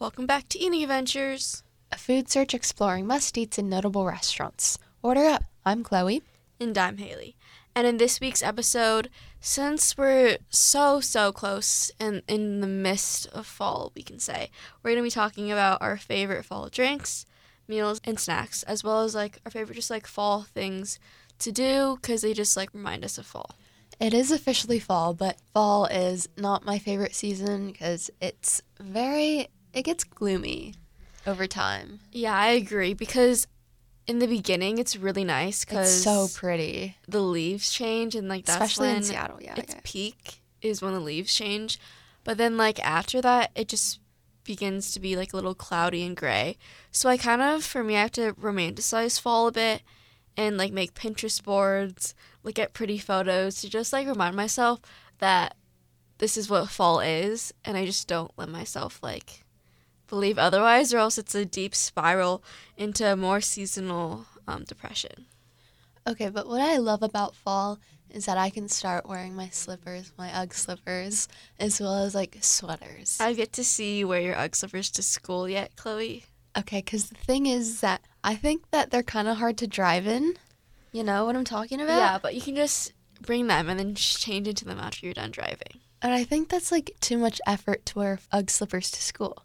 Welcome back to Eating Adventures. A food search exploring must eats and notable restaurants. Order up. I'm Chloe. And I'm Hayley. And in this week's episode, since we're so, so close and in the midst of fall, we can say, we're going to be talking about our favorite fall drinks, meals, and snacks, as well as like our favorite just like fall things to do because they just like remind us of fall. It is officially fall, but fall is not my favorite season because it's very, it gets gloomy over time. Yeah, I agree because in the beginning it's really nice because It's so pretty. the leaves change and like that's Especially in when Seattle, yeah, its okay. peak is when the leaves change but then like after that it just begins to be like a little cloudy and gray so i kind of for me i have to romanticize fall a bit and like make pinterest boards look at pretty photos to just like remind myself that this is what fall is and i just don't let myself like believe otherwise or else it's a deep spiral into more seasonal um, depression Okay, but what I love about fall is that I can start wearing my slippers, my Ugg slippers, as well as like sweaters. I get to see you wear your UGG slippers to school yet, Chloe? Okay, because the thing is that I think that they're kind of hard to drive in. You know what I'm talking about? Yeah, but you can just bring them and then change into them after you're done driving. And I think that's like too much effort to wear Ugg slippers to school.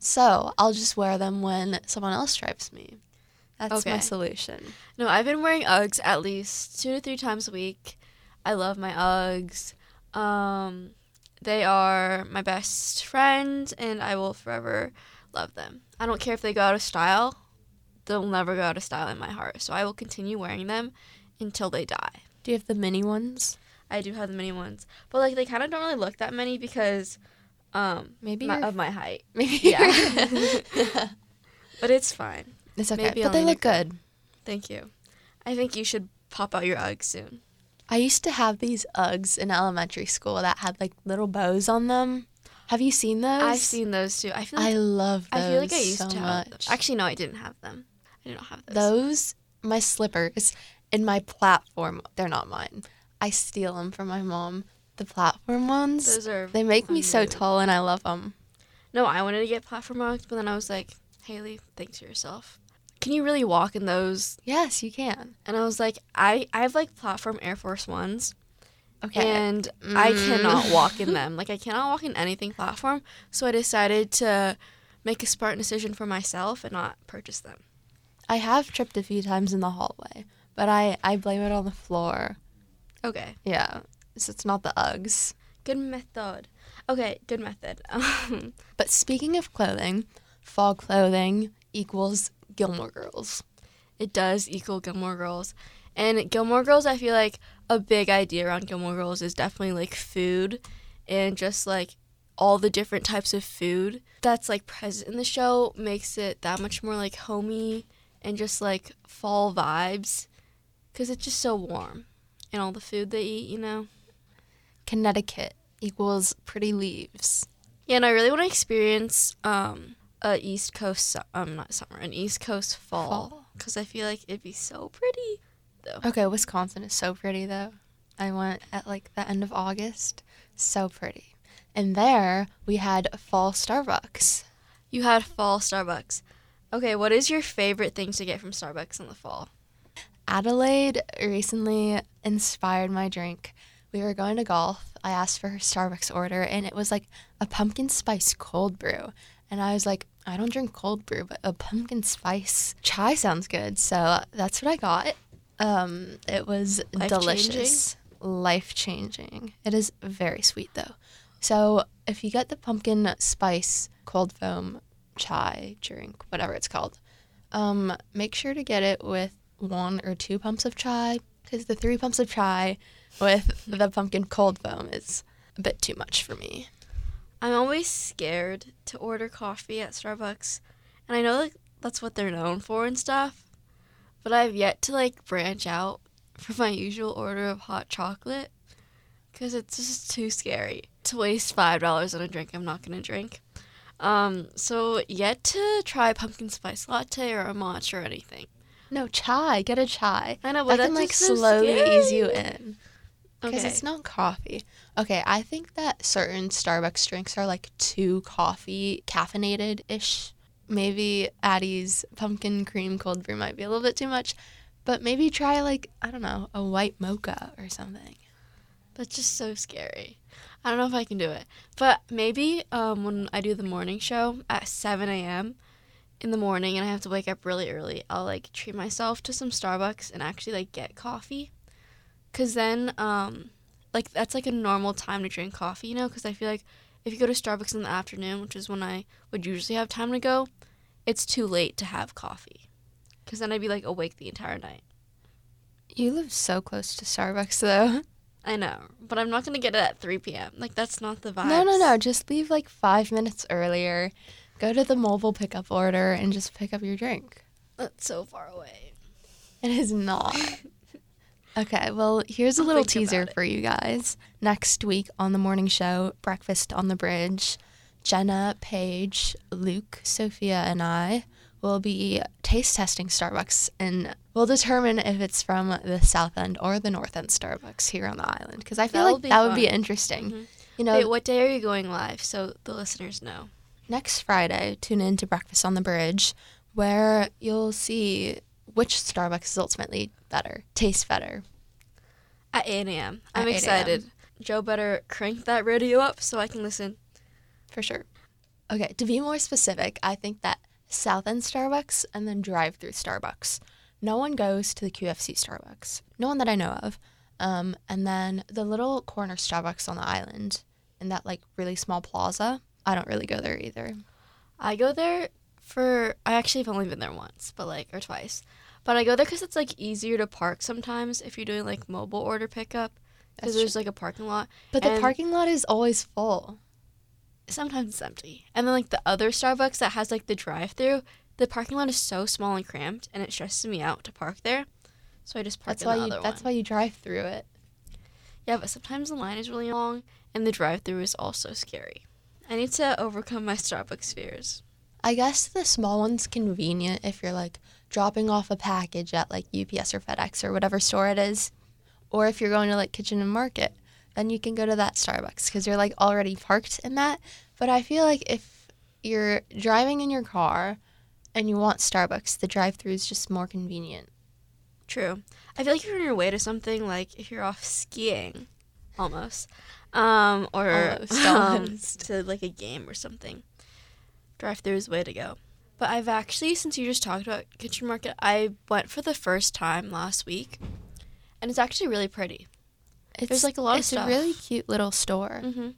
So I'll just wear them when someone else stripes me. That's my solution. No, I've been wearing Uggs at least two to three times a week. I love my Uggs. Um, they are my best friend, and I will forever love them. I don't care if they go out of style; they'll never go out of style in my heart. So I will continue wearing them until they die. Do you have the mini ones? I do have the mini ones, but like they kind of don't really look that many because, um, Maybe my, of my height. Maybe. Yeah. But it's fine. it's okay. Maybe but I'll they look good. Thank you. I think you should pop out your Uggs soon. I used to have these Uggs in elementary school that had like little bows on them. Have you seen those? I've seen those too. I feel like I love those I feel like I used so to have much. them. Actually, no, I didn't have them. I did not have those. those my slippers and my platform they're not mine i steal them from my mom the platform ones Those are. they make me so tall and i love them No, I wanted to get platform Uggs, but then I was like, Hayley, think to yourself. Can you really walk in those? yes you can And I was like, I I have like platform Air Force Ones, okay and I Mm. cannot walk in them. Like I cannot walk in anything platform. So I decided to make a smart decision for myself and not purchase them. i have tripped a few times in the hallway but i i blame it on the floor Okay. yeah so it's not the uggs Good method. Okay, good method. But speaking of clothing fall clothing equals gilmore girls it does equal Gilmore Girls. And Gilmore Girls, I feel like a big idea around Gilmore Girls is definitely like food and just like all the different types of food that's like present in the show makes it that much more like homey and just like fall vibes because it's just so warm and all the food they eat, you know? Connecticut equals pretty leaves Yeah, and I really want to experience um a East Coast um not summer, an East Coast fall because I feel like it'd be so pretty. Though. Okay, Wisconsin is so pretty though. I went at like the end of August. So pretty. And there we had fall Starbucks. You had fall Starbucks. Okay, what is your favorite thing to get from Starbucks in the fall? Adelaide recently inspired my drink. We were going to golf. I asked for her Starbucks order and it was like a pumpkin spice cold brew. And I was like, I don't drink cold brew, but a pumpkin spice chai sounds good. So that's what I got. Um, it was Life-changing? delicious. Life changing. It is very sweet though. So if you get the pumpkin spice cold foam chai drink, whatever it's called, um, make sure to get it with one or two pumps of chai because the three pumps of chai with the pumpkin cold foam is a bit too much for me. I'm always scared to order coffee at Starbucks, and I know like that's what they're known for and stuff, but I've yet to like branch out from my usual order of hot chocolate because it's just too scary to waste five dollars on a drink I'm not gonna drink. Um, so yet to try pumpkin spice latte or a matcha or anything. No chai, get a chai. I know, but can like that's just so slowly ease you in. Because Okay. it's not coffee. Okay, I think that certain Starbucks drinks are like too coffee caffeinated ish. Maybe Addie's pumpkin cream cold brew might be a little bit too much, but maybe try like, I don't know, a white mocha or something. That's just so scary. I don't know if I can do it. But maybe um, when I do the morning show at 7 a.m. in the morning and I have to wake up really early, I'll like treat myself to some Starbucks and actually like get coffee. Cause then, um, like that's like a normal time to drink coffee, you know? Cause I feel like if you go to Starbucks in the afternoon, which is when I would usually have time to go, it's too late to have coffee. Cause then I'd be like awake the entire night. You live so close to Starbucks though. I know, but I'm not gonna get it at 3 p.m. Like that's not the vibe. No, no, no. Just leave like five minutes earlier. Go to the mobile pickup order and just pick up your drink. That's so far away. It is not. Okay, well, here's a I'll little teaser for you guys. Next week on the morning show, Breakfast on the Bridge, Jenna, Paige, Luke, Sophia, and I will be taste testing Starbucks and we'll determine if it's from the South End or the North End Starbucks here on the island. Because I feel That'll like that would be fun. interesting. Mhm. You know, Wait, what day are you going live so the listeners know? Next Friday, tune in to Breakfast on the Bridge, where you'll see which Starbucks is ultimately better, tastes better. At 8 a.m. I'm At 8 a.m. excited. Joe better crank that radio up so I can listen. For sure. Okay, to be more specific, I think that South End Starbucks and then drive through Starbucks. No one goes to the QFC Starbucks. No one that I know of. Um, and then the little corner Starbucks on the island in that like really small plaza. I don't really go there either. I go there for, I actually have only been there once, but like, or twice. But I go there because it's like easier to park sometimes if you're doing like mobile order pickup because there's like a parking lot. But the parking lot is always full. Sometimes it's empty. And then like the other Starbucks that has like the drive through, the parking lot is so small and cramped and it stresses me out to park there. So I just park That's why you that's one. why you drive through it. Yeah, but sometimes the line is really long and the drive through is also scary. I need to overcome my Starbucks fears. I guess the small one's convenient if you're like dropping off a package at like UPS or FedEx or whatever store it is. Or if you're going to like Kitchen and Market, then you can go to that Starbucks because you're like already parked in that. But I feel like if you're driving in your car and you want Starbucks, the drive through is just more convenient. True. I feel like you're on your way to something, like if you're off skiing, almost, um, or Almost, um, to like a game or something, drive through is way to go. But I've actually, since you just talked about Kitchen Market, I went for the first time last week, and it's actually really pretty. It's like, a lot of stuff. it's a really cute little store. hmm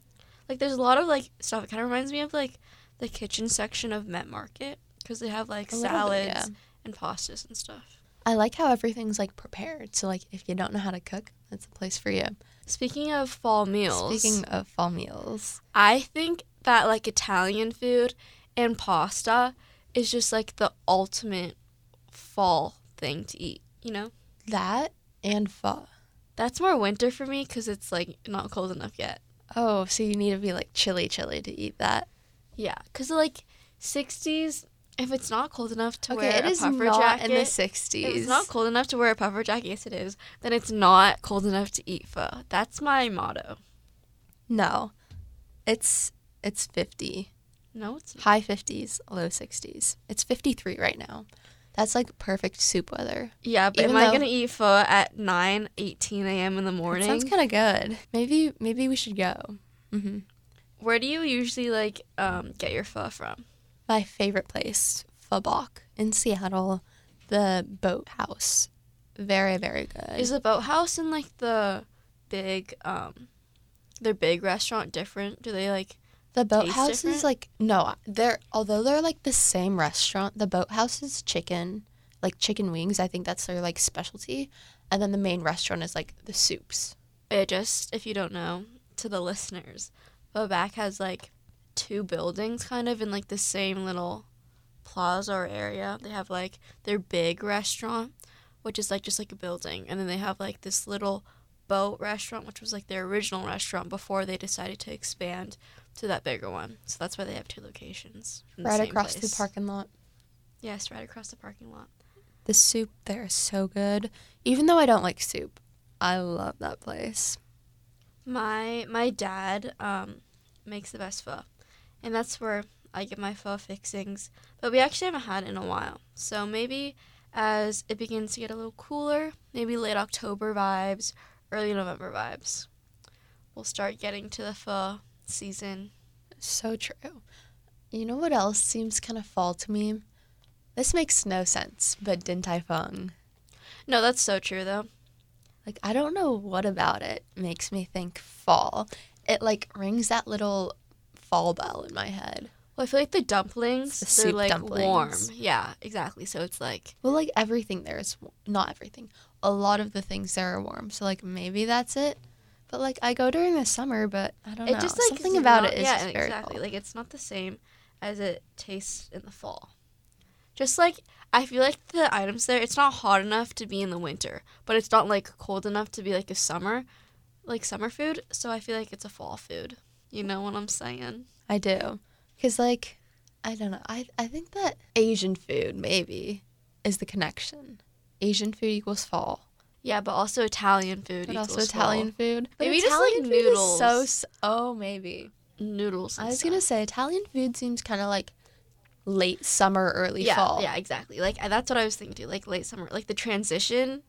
Like there's a lot of like stuff. It kind of reminds me of like the kitchen section of Met Market because they have like A salads bit, yeah. and pastas and stuff. I like how everything's like prepared. So like if you don't know how to cook, that's a place for you. Speaking of fall meals, Speaking of fall meals, I think that like Italian food and pasta is just like the ultimate fall thing to eat, you know? that and pho. That's more winter for me cuz it's like not cold enough yet. Oh, so you need to be like chilly, chilly to eat that. Yeah, cuz like 60s if it's not cold enough to Okay, wear it a is puffer not jacket. in the if sixties. it's not cold enough to wear a puffer jacket, yes it is. Then it's not cold enough to eat pho. That's my motto. No, it's it's fifty, No, it's not. high fifties, low sixties. It's fifty three right now. That's like perfect soup weather. Yeah, but Even am I going to eat pho at 9, 18 a.m. in the morning? sounds kind of good. Maybe maybe we should go. hmm Where do you usually like um, get your pho from? My favorite place, Pho Bac in Seattle, the Boathouse. Very very good. Is the boathouse and like the big um their big restaurant different? Do they like The boathouse is like no, they're although they're like the same restaurant. The boathouse is chicken, like chicken wings. I think that's their like specialty, and then the main restaurant is like the soups. it just if you don't know to the listeners, the has like two buildings kind of in like the same little plaza or area. They have like their big restaurant, which is like just like a building, and then they have like this little boat restaurant, which was like their original restaurant before they decided to expand to that bigger one. So that's why they have two locations. the right same across place. the parking lot. Yes, right across the parking lot. The soup there is so good. Even though I don't like soup, I love that place. My my dad um makes the best pho, and that's where I get my pho fixings. But we actually haven't had it in a while, so maybe as it begins to get a little cooler, maybe late October vibes, early November vibes, we'll start getting to the pho season. So true. You know what else seems kind of fall to me? This makes no sense, but Din Tai Fung. No, that's so true though. Like I don't know what about it makes me think fall. It like rings that little fall bell in my head. Well, I feel like the dumplings, The they're soup like dumplings. warm. Yeah, exactly. So it's like Well, like everything there is not everything. A lot of the things there are warm. So like maybe that's it. But like I go during the summer, but I don't it know. just like Something about not- it is yeah, very exactly. fall. Like it's not the same as it tastes in the fall. Just like I feel like the items there, it's not hot enough to be in the winter, but it's not like cold enough to be like a summer, like summer food. So I feel like it's a fall food. You know what I'm saying? I do. Cuz like I don't know. I I think that Asian food maybe is the connection. Asian food equals fall. Yeah, but also Italian food. But also equals Italian fall. food. But Maybe just, like, Italian food is so noodles. oh maybe. noodles. I was gonna say Italian food seems kind of like late summer, early yeah, fall. Yeah, exactly. Like that's what I was thinking too. Like late summer, like the transition.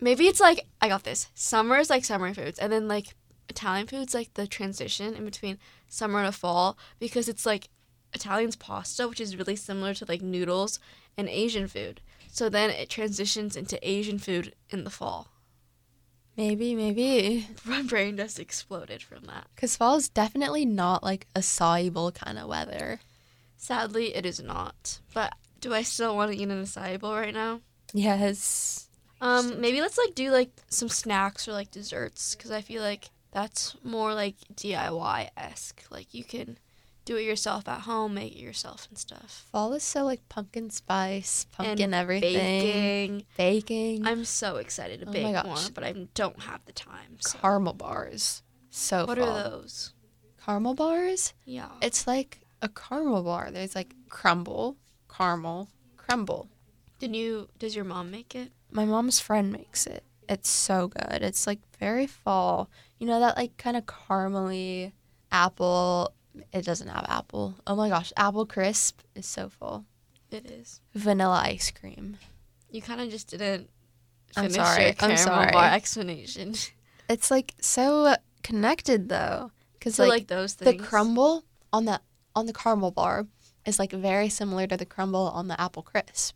Maybe it's like I got this. Summer is like summer foods, and then like Italian foods like the transition in between summer and fall because it's like Italian's pasta, which is really similar to like noodles and Asian food. So then it transitions into Asian food in the fall. Maybe, maybe. My brain just exploded from that. Because fall is definitely not like a soluble kind of weather. Sadly, it is not. But do I still want to eat an acai bowl right now? Yes. Um, maybe let's like do like some snacks or like desserts because I feel like that's more like DIY esque. Like you can do it yourself at home, make it yourself and stuff. Fall is so like pumpkin spice, And pumpkin everything, Baking. baking, I'm so excited to Oh bake more, but I don't have the time. So. caramel bars. So What fall. are those? Caramel bars? Yeah. It's like a caramel bar. There's like crumble, caramel, crumble. Did you? Does your mom make it? My mom's friend makes it. It's so good. It's like very fall. You know that like kind of caramely apple. It doesn't have apple. Oh my gosh, apple crisp is so full. It is. Vanilla ice cream. You kind of just didn't I'm sorry, your I'm caramel sorry. bar explanation. It's like so connected though, because so like, like, those the crumble on the on the caramel bar is like very similar to the crumble on the apple crisp.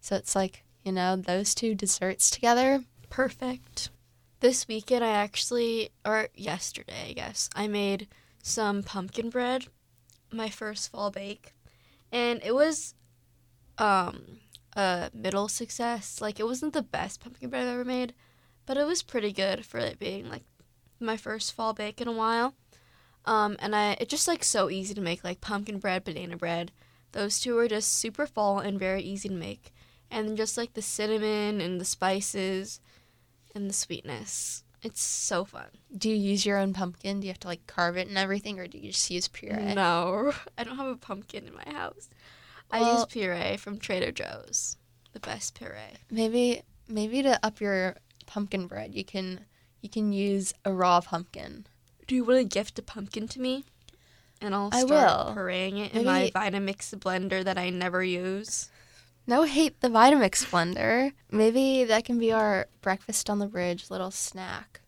So it's like you know those two desserts together. Perfect. This weekend, I actually, or yesterday, I guess, I made some pumpkin bread, my first fall bake, and it was um a middle success. Like it wasn't the best pumpkin bread I've ever made, but it was pretty good for it being like my first fall bake in a while. Um, and I it's just like so easy to make like pumpkin bread, banana bread. Those two are just super fall and very easy to make. And just like the cinnamon and the spices and the sweetness. It's so fun. Do you use your own pumpkin? Do you have to like carve it and everything, or do you just use puree? No, I don't have a pumpkin in my house. I use puree from Trader Joe's. The best puree. Maybe maybe to up your pumpkin bread, you can you can use a raw pumpkin. Do you want to gift a pumpkin to me? And I'll start pureeing it in my Vitamix blender that I never use. No hate the Vitamix blender. Maybe that can be our breakfast on the bridge little snack.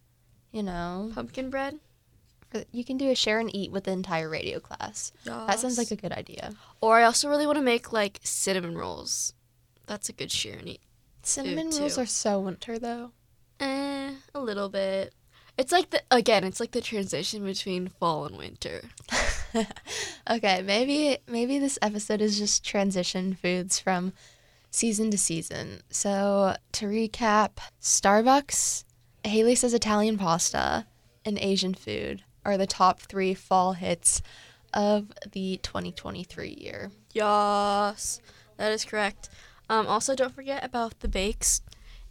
You know, Pumpkin bread? You can do a share and eat with the entire radio class. That sounds like a good idea. Or I also really want to make like cinnamon rolls. That's a good share and eat. Cinnamon too. rolls are so winter though. Eh, a little bit. It's like the again, it's like the transition between fall and winter. okay, maybe maybe this episode is just transition foods from season to season. So to recap, Starbucks, Hayley says Italian pasta, and Asian food are the top three fall hits of the 2023 year. Yes, that is correct. Um, also, don't forget about the bakes,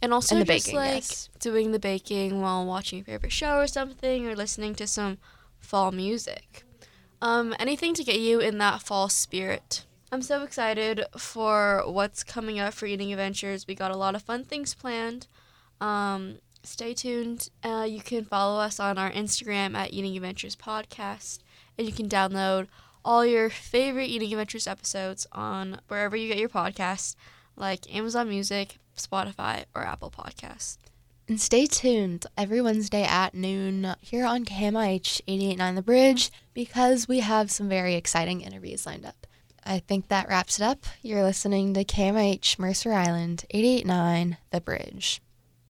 and also And the just baking, like yes. doing the baking while watching your favorite show or something, or listening to some fall music. Um, anything to get you in that fall spirit. I'm so excited for what's coming up for Eating Adventures. We got a lot of fun things planned. Um, stay tuned. Uh, you can follow us on our Instagram at Eating Adventures Podcast, and you can download all your favorite Eating Adventures episodes on wherever you get your podcasts, like Amazon Music, Spotify, or Apple Podcasts. And stay tuned every Wednesday at noon here on KMIH 889 The Bridge because we have some very exciting interviews lined up. I think that wraps it up. You're listening to KMIH Mercer Island 889 The Bridge.